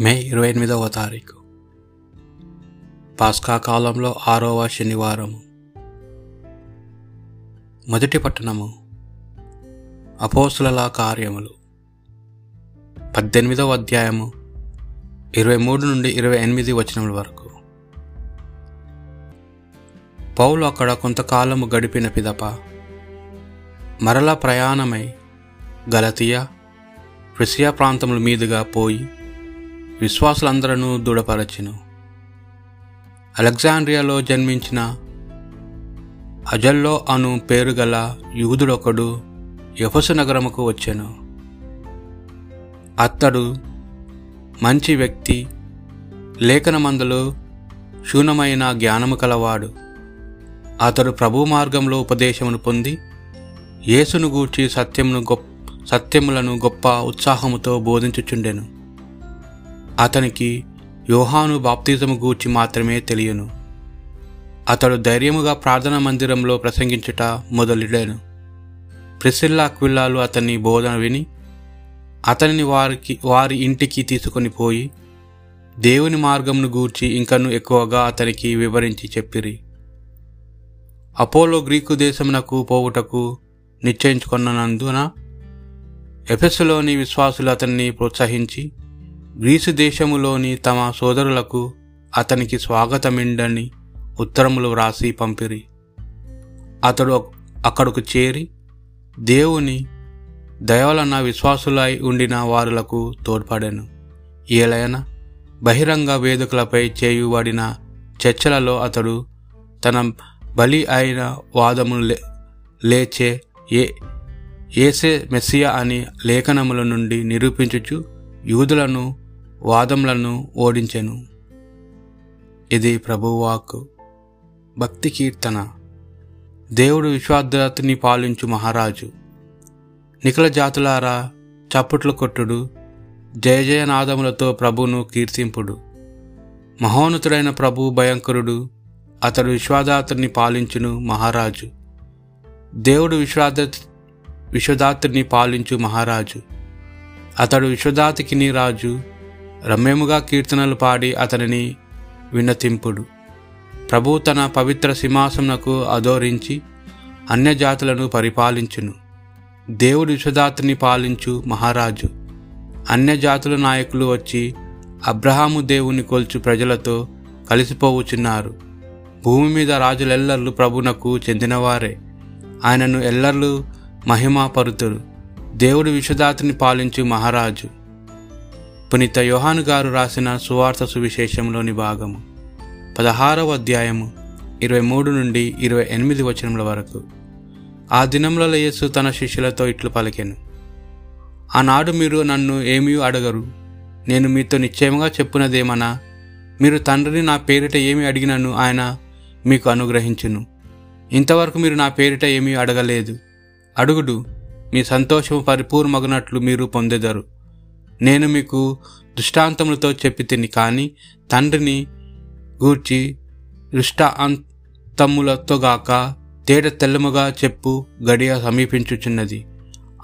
మే ఇరవై ఎనిమిదవ తారీఖు. పాస్కా కాలంలో ఆరవ శనివారము. మొదటి పట్టణము అపోస్తుల కార్యములు. పద్దెనిమిదవ అధ్యాయము ఇరవై మూడు నుండి ఇరవై ఎనిమిది వచనముల వరకు. పౌలు అక్కడ కొంతకాలము గడిపిన పిదప మరలా ప్రయాణమై గలతియా ఫ్రిసియా ప్రాంతముల మీదుగా పోయి విశ్వాసులందరూ దృఢపరచెను. అలెగ్జాండ్రియాలో జన్మించిన అజల్లో అను పేరుగల యూదుడొకడు యఫసు నగరముకు వచ్చెను. అతడు మంచి వ్యక్తి లేఖనమందులో శూన్యమైన జ్ఞానము కలవాడు. అతడు ప్రభు మార్గంలో ఉపదేశమును పొంది యేసును గూర్చి సత్యమును గొప్ప సత్యములను గొప్ప ఉత్సాహముతో బోధించుచుండెను. అతనికి యోహాను బాప్తిజము గూర్చి మాత్రమే తెలియను. అతడు ధైర్యముగా ప్రార్థనా మందిరంలో ప్రసంగించుట మొదలెడాను. ప్రిసిల్లా క్విల్లాలు అతని బోధన విని అతనిని వారికి వారి ఇంటికి తీసుకొని పోయి దేవుని మార్గమును గూర్చి ఇంకను ఎక్కువగా అతనికి వివరించి చెప్పిరి. అపోలో గ్రీకు దేశమునకు పోవుటకు నిశ్చయించుకున్నందున ఎఫెస్సులోని విశ్వాసులు అతన్ని ప్రోత్సహించి గ్రీసు దేశములోని తమ సోదరులకు అతనికి స్వాగతమిండని ఉత్తరములు వ్రాసి పంపిరి. అతడు అక్కడకు చేరి దేవుని దయవలన విశ్వాసులై ఉండిన వారులకు తోడ్పడాను. ఏలైన బహిరంగ వేదికలపై చేయుబడిన చర్చలలో అతడు తన బలి అయిన వాదములు లే లేచే ఏ ఏసే మెస్సియా అని లేఖనముల నుండి నిరూపించుచు యూదులను వాదములను ఓడించెను. ఇది ప్రభువాక్ భక్తి కీర్తన. దేవుడు విశ్వార్థరాత్రిని పాలించు మహారాజు. నిఖిల జాతులారా చప్పట్లు కొట్టుడు. జయ జయనాదములతో ప్రభును కీర్తింపుడు. మహోన్నతుడైన ప్రభు భయంకరుడు. అతడు విశ్వాదాత్రిని పాలించును మహారాజు. దేవుడు విశ్వాద విశ్వదాత్రిని పాలించు మహారాజు. అతడు విశ్వదాతికిని రాజు. రమ్యముగా కీర్తనలు పాడి అతనిని విన్నతింపుడు. ప్రభు తన పవిత్ర సింహాసనకు అధోరించి అన్యజాతులను పరిపాలించును. దేవుడు విశ్వదాత్రిని పాలించు మహారాజు. అన్యజాతుల నాయకులు వచ్చి అబ్రహాము దేవుని కొల్చు ప్రజలతో కలిసిపోవుచున్నారు. భూమి మీద రాజులెల్లర్లు ప్రభునకు చెందినవారే. ఆయనను ఎల్లర్లు మహిమాపరుతురు. దేవుడు విశ్వదాతిని పాలించు మహారాజు. పునీత యోహాను గారు రాసిన సువార్త సువిశేషంలోని భాగము. పదహారవ అధ్యాయము ఇరవై మూడు నుండి ఇరవై ఎనిమిది వచనముల వరకు. ఆ దినంలో యేసు తన శిష్యులతో ఇట్లు పలికెను. ఆనాడు మీరు నన్ను ఏమీ అడగరు. నేను మీతో నిశ్చయముగా చెప్పినదేమనా? మీరు తండ్రిని నా పేరిట ఏమి అడిగినను ఆయన మీకు అనుగ్రహించును. ఇంతవరకు మీరు నా పేరిట ఏమీ అడగలేదు. అడుగుడు మీ సంతోషము పరిపూర్ణమగినట్లు మీరు పొందెదరు. నేను మీకు దృష్టాంతములతో చెప్పి తిని కానీ తండ్రిని గూర్చి దృష్టాంతములతో గాక తేట తెల్లముగా చెప్పు గడియ సమీపించుచున్నది.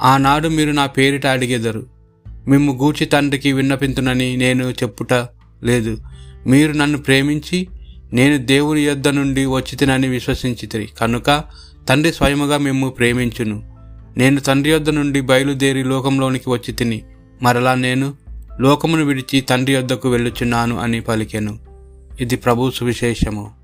ఆనాడు మీరు నా పేరిట అడిగెదరు. మిమ్ము గూర్చి తండ్రికి విన్నపింతునని నేను చెప్పుట లేదు. మీరు నన్ను ప్రేమించి నేను దేవుని యొద్ద నుండి వచ్చితినని విశ్వసించితిరి. కనుక తండ్రి స్వయముగా మేము ప్రేమించును. నేను తండ్రి యొద్ద నుండి బయలుదేరి లోకంలోనికి వచ్చి తిని మరలా నేను లోకమును విడిచి తండ్రి యొద్దకు వెళ్ళుచున్నాను అని పలికెను. ఇది ప్రభు సువిశేషము.